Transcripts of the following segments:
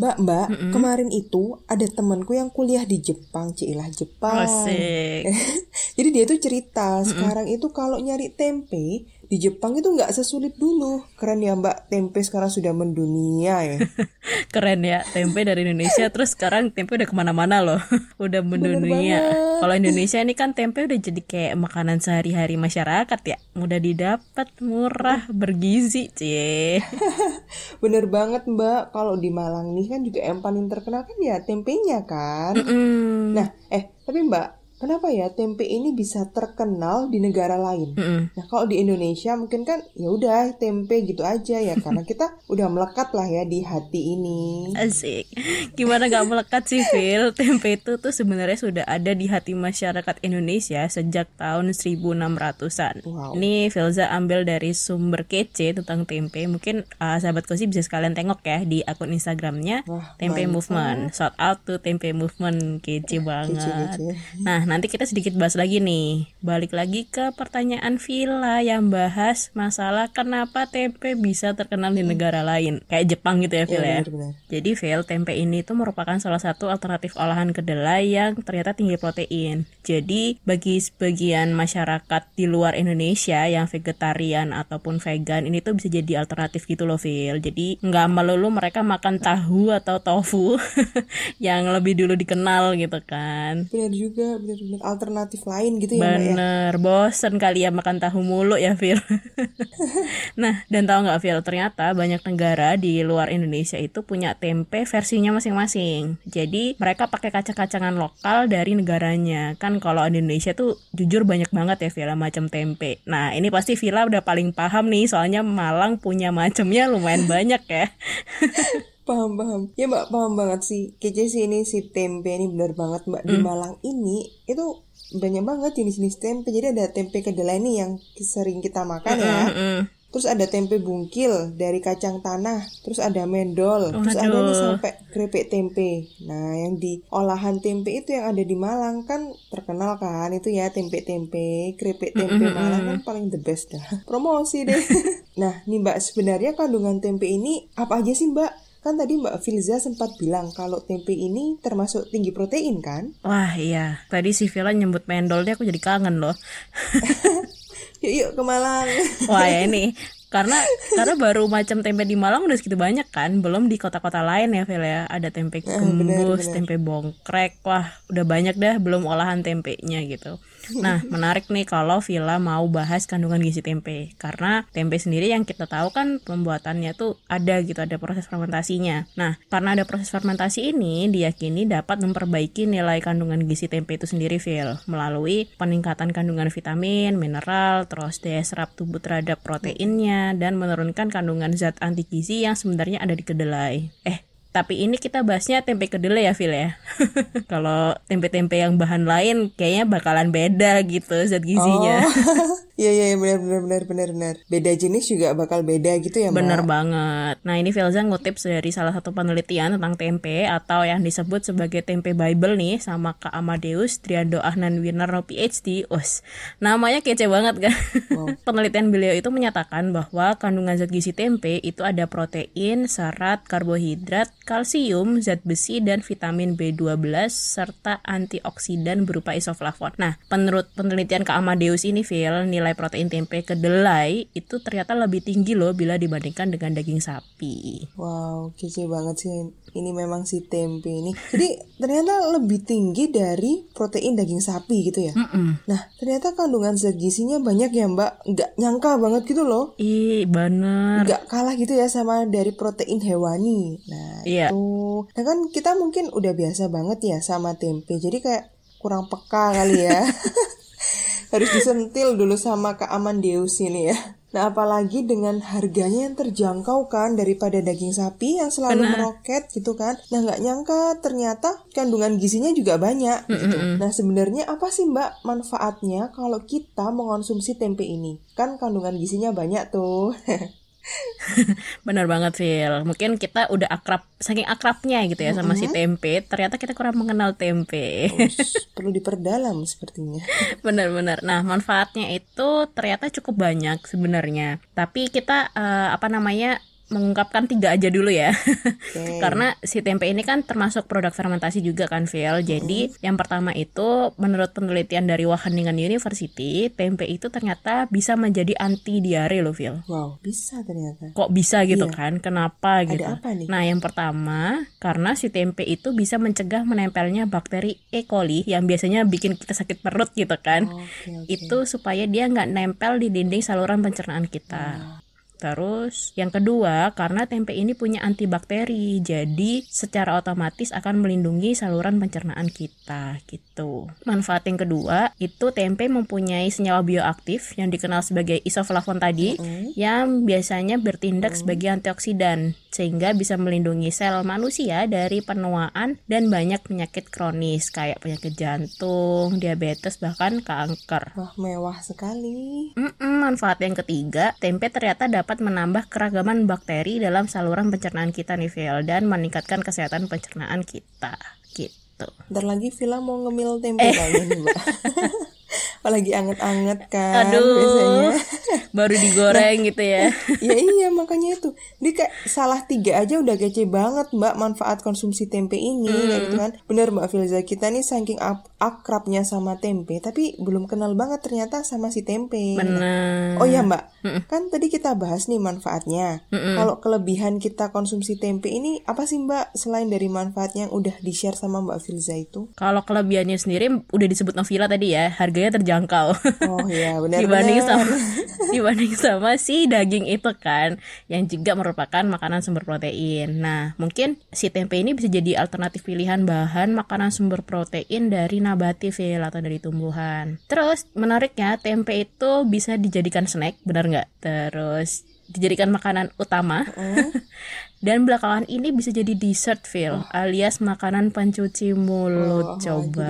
Mbak, Mbak, kemarin itu ada temanku yang kuliah di Jepang, cilah Jepang. Asik. Jadi dia tuh cerita sekarang itu kalau nyari tempe di Jepang itu nggak sesulit dulu. Keren ya Mbak, tempe sekarang sudah mendunia ya. Keren ya, tempe dari Indonesia terus sekarang tempe udah ke mana-mana loh. udah mendunia. Kalau Indonesia ini kan tempe udah jadi kayak makanan sehari-hari masyarakat ya. Mudah didapat, murah, bergizi, cie. Bener banget Mbak, kalau di Malang nih kan juga yang paling terkenal kan ya tempenya kan. Mm. Nah, eh tapi Mbak, kenapa ya tempe ini bisa terkenal di negara lain? Mm-mm. Nah, kalau di Indonesia mungkin kan ya udah tempe gitu aja ya karena kita udah melekat lah ya di hati ini. Asik. Gimana gak melekat sih, Phil? Tempe itu tuh sebenarnya sudah ada di hati masyarakat Indonesia sejak tahun 1600-an. Wow. Ini Filza ambil dari sumber kece tentang tempe. Mungkin uh, sahabat kosi bisa sekalian tengok ya di akun Instagramnya Wah, Tempe mantap. Movement. Shout out to Tempe Movement, kece banget. Kece-kece. Nah, nanti kita sedikit bahas lagi nih. Balik lagi ke pertanyaan Villa yang bahas masalah kenapa tempe bisa terkenal di negara lain. Kayak Jepang gitu ya, Phil ya. benar-benar. Jadi Phil, tempe ini tuh merupakan salah satu alternatif olahan kedelai yang ternyata tinggi protein. Jadi bagi sebagian masyarakat di luar Indonesia yang vegetarian ataupun vegan ini tuh bisa jadi alternatif gitu loh Phil. Jadi nggak melulu mereka makan tahu atau tofu yang lebih dulu dikenal gitu kan. Benar juga, benar-benar alternatif lain gitu ya ya. Bener, bosen kali ya makan tahu mulu ya Phil. nah, dan tahu nggak Phil, ternyata banyak negara di luar Indonesia itu punya tempe versinya masing-masing. Jadi mereka pakai kacang-kacangan lokal dari negaranya. Kan kalau Indonesia tuh jujur banyak banget ya Villa macam tempe. Nah, ini pasti Villa udah paling paham nih, soalnya Malang punya macamnya lumayan banyak ya. Paham, paham. Ya Mbak, paham banget sih. Kece sih ini si tempe ini benar banget Mbak. Di Malang ini itu banyak banget jenis-jenis tempe. Jadi ada tempe kedelai nih yang sering kita makan ya. Mm-mm. Terus ada tempe bungkil dari kacang tanah, terus ada mendol, terus ada nih sampai keripik tempe. Nah, yang di olahan tempe itu yang ada di Malang kan terkenal kan itu ya tempe-tempe, keripik tempe Malang kan paling the best dah. Promosi deh. nah, nih Mbak sebenarnya kandungan tempe ini apa aja sih Mbak? Kan tadi Mbak Filza sempat bilang kalau tempe ini termasuk tinggi protein kan? Wah iya, tadi si Villa nyebut mendolnya aku jadi kangen loh. Yuk yuk ke Malang. Wah ya ini karena karena baru macam tempe di Malang udah segitu banyak kan, belum di kota-kota lain ya Vel ya. Ada tempe gembus, tempe bongkrek, wah udah banyak dah belum olahan tempenya gitu. Nah menarik nih kalau Villa mau bahas kandungan gizi tempe karena tempe sendiri yang kita tahu kan pembuatannya tuh ada gitu ada proses fermentasinya. Nah karena ada proses fermentasi ini diyakini dapat memperbaiki nilai kandungan gizi tempe itu sendiri Phil melalui peningkatan kandungan vitamin, mineral, terus daya serap tubuh terhadap proteinnya dan menurunkan kandungan zat anti gizi yang sebenarnya ada di kedelai. Eh tapi ini kita bahasnya tempe kedelai ya Phil ya. Kalau tempe-tempe yang bahan lain kayaknya bakalan beda gitu zat gizinya. Oh. Iya iya iya, benar benar benar benar benar. Beda jenis juga bakal beda gitu ya Mbak. Bener banget. Nah ini Velza ngutip dari salah satu penelitian tentang tempe atau yang disebut sebagai tempe Bible nih sama Kak Amadeus Triando Ahnan Winarno PhD. Us, namanya kece banget kan? penelitian beliau itu menyatakan bahwa kandungan zat gizi tempe itu ada protein, serat, karbohidrat, kalsium, zat besi, dan vitamin B12 serta antioksidan berupa isoflavon. Nah, menurut penelitian Kak Amadeus ini, Phil, nilai protein tempe kedelai itu ternyata lebih tinggi loh bila dibandingkan dengan daging sapi. Wow, kece banget sih. Ini memang si tempe ini. Jadi ternyata lebih tinggi dari protein daging sapi gitu ya. Mm-mm. Nah, ternyata kandungan zat gizinya banyak ya Mbak. Nggak nyangka banget gitu loh. Ih, bener. Nggak kalah gitu ya sama dari protein hewani. Nah, Iya. itu. Nah kan kita mungkin udah biasa banget ya sama tempe. Jadi kayak kurang peka kali ya. Harus disentil dulu sama Kak Amandeus ini ya. Nah apalagi dengan harganya yang terjangkau kan daripada daging sapi yang selalu Benar. meroket gitu kan. Nah nggak nyangka ternyata kandungan gizinya juga banyak gitu. Nah sebenarnya apa sih mbak manfaatnya kalau kita mengonsumsi tempe ini? Kan kandungan gizinya banyak tuh. Bener banget, Phil. Mungkin kita udah akrab, saking akrabnya gitu ya sama si tempe. Ternyata kita kurang mengenal tempe. Perlu diperdalam sepertinya. Bener-bener. Nah, manfaatnya itu ternyata cukup banyak sebenarnya. Tapi kita eh, apa namanya mengungkapkan tiga aja dulu ya. Okay. Karena si tempe ini kan termasuk produk fermentasi juga kan, Phil. Jadi mm. yang pertama itu menurut penelitian dari Wageningen University, tempe itu ternyata bisa menjadi anti diare loh, Phil. Wow, bisa ternyata. Kok bisa gitu iya. kan? Kenapa gitu? Ada apa nih? Nah, yang pertama karena si tempe itu bisa mencegah menempelnya bakteri E. coli yang biasanya bikin kita sakit perut gitu kan. Oh, okay, okay. Itu supaya dia nggak nempel di dinding saluran pencernaan kita. Oh. Terus yang kedua, karena tempe ini punya antibakteri, jadi secara otomatis akan melindungi saluran pencernaan kita gitu. Manfaat yang kedua, itu tempe mempunyai senyawa bioaktif yang dikenal sebagai isoflavon tadi, mm -hmm. yang biasanya bertindak mm -hmm. sebagai antioksidan sehingga bisa melindungi sel manusia dari penuaan dan banyak penyakit kronis kayak penyakit jantung, diabetes bahkan kanker. Wah, mewah sekali. Mm -mm, manfaat yang ketiga, tempe ternyata dapat dapat menambah keragaman bakteri dalam saluran pencernaan kita nih Phil dan meningkatkan kesehatan pencernaan kita gitu. Ntar lagi Villa mau ngemil tempe eh. kayaknya nih Mbak. apalagi anget-anget kan Aduh, biasanya baru digoreng nah, gitu ya ya iya makanya itu dia kayak salah tiga aja udah kece banget mbak manfaat konsumsi tempe ini hmm. ya gitu kan bener mbak Filza kita nih saking akrabnya sama tempe tapi belum kenal banget ternyata sama si tempe bener oh ya mbak hmm. kan tadi kita bahas nih manfaatnya hmm. kalau kelebihan kita konsumsi tempe ini apa sih mbak selain dari manfaatnya yang udah di share sama mbak Filza itu kalau kelebihannya sendiri udah disebut Novila tadi ya harganya terjangkau terjangkau. Oh iya benar. dibanding sama dibanding sama si daging itu kan yang juga merupakan makanan sumber protein. Nah, mungkin si tempe ini bisa jadi alternatif pilihan bahan makanan sumber protein dari nabati fil atau dari tumbuhan. Terus menariknya tempe itu bisa dijadikan snack, benar nggak? Terus dijadikan makanan utama. Mm. Dan belakangan ini bisa jadi dessert feel oh. alias makanan pencuci mulut. Oh, Coba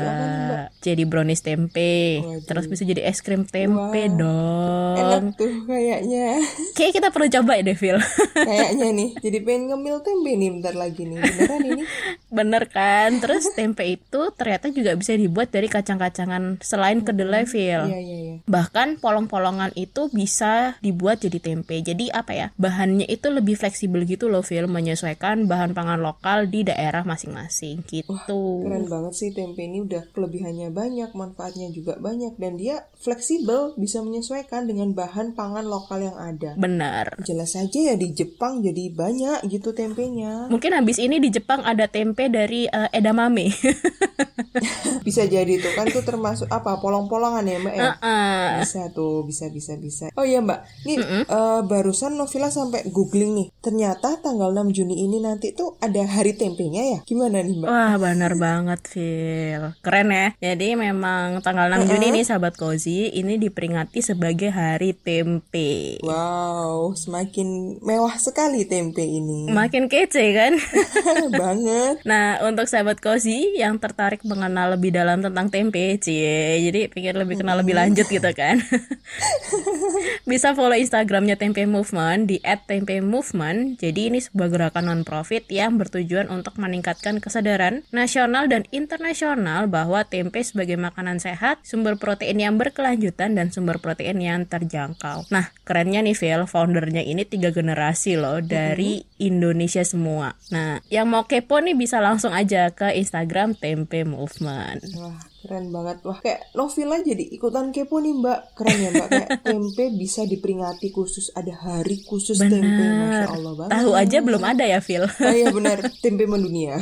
jadi, jadi brownies tempe, oh, terus bisa jadi es krim tempe wow. dong. Enak tuh kayaknya. Kayak kita perlu coba ya, Devil. kayaknya nih, jadi pengen ngemil tempe nih bentar lagi nih. Beneran ini? Bener kan? Terus tempe itu ternyata juga bisa dibuat dari kacang-kacangan selain kedelai, Phil. Iya, iya, iya. Bahkan polong-polongan itu bisa dibuat jadi tempe. Jadi apa ya? Bahannya itu lebih fleksibel gitu loh, Phil menyesuaikan bahan pangan lokal di daerah masing-masing gitu. Wah, keren banget sih tempe ini udah kelebihannya banyak, manfaatnya juga banyak dan dia fleksibel bisa menyesuaikan dengan bahan pangan lokal yang ada. Benar. Jelas saja ya di Jepang jadi banyak gitu tempenya. Mungkin habis ini di Jepang ada tempe dari uh, edamame. bisa jadi tuh kan tuh termasuk apa polong-polongan ya mbak ya. Uh -uh. Bisa tuh bisa bisa bisa. Oh iya mbak, nih uh -uh. Uh, barusan Novila sampai googling nih. Ternyata tanggal tanggal 6 Juni ini nanti tuh ada hari tempenya ya? Gimana nih Mbak? Wah benar banget Phil. Keren ya. Jadi memang tanggal 6 uh -uh. Juni ini sahabat Cozy ini diperingati sebagai hari tempe. Wow, semakin mewah sekali tempe ini. Makin kece kan? banget. Nah untuk sahabat Cozy yang tertarik mengenal lebih dalam tentang tempe, cie. Jadi pikir lebih kenal lebih lanjut gitu kan. Bisa follow Instagramnya Tempe Movement di @tempemovement. Jadi ini sebuah gerakan non-profit yang bertujuan untuk meningkatkan kesadaran nasional dan internasional bahwa tempe sebagai makanan sehat, sumber protein yang berkelanjutan, dan sumber protein yang terjangkau. Nah, kerennya nih Phil, foundernya ini tiga generasi loh dari Indonesia semua. Nah, yang mau kepo nih bisa langsung aja ke Instagram Tempe Movement. Wah, Keren banget. Wah, kayak Novila jadi ikutan kepo nih, Mbak. Keren ya, Mbak. Kayak tempe bisa diperingati khusus ada hari khusus bener. tempe. Masya Allah banget. Tahu aja belum ada ya, Phil. Oh iya benar, tempe mendunia.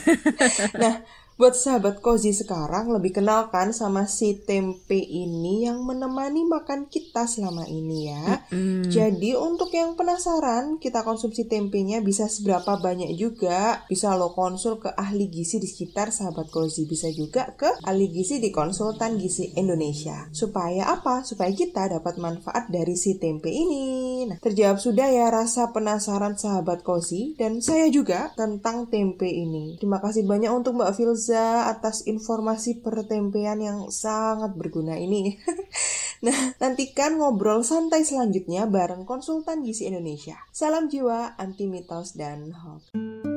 nah, Buat sahabat Kozi sekarang lebih kenalkan sama si tempe ini yang menemani makan kita selama ini ya. Mm. Jadi untuk yang penasaran kita konsumsi tempenya bisa seberapa banyak juga. Bisa lo konsul ke ahli gizi di sekitar sahabat Kozi. Bisa juga ke ahli gizi di konsultan gizi Indonesia. Supaya apa? Supaya kita dapat manfaat dari si tempe ini. Nah terjawab sudah ya rasa penasaran sahabat Kozi dan saya juga tentang tempe ini. Terima kasih banyak untuk Mbak Filza atas informasi pertempean yang sangat berguna ini. nah, nantikan ngobrol santai selanjutnya bareng konsultan gizi Indonesia. Salam jiwa, anti mitos dan hoax.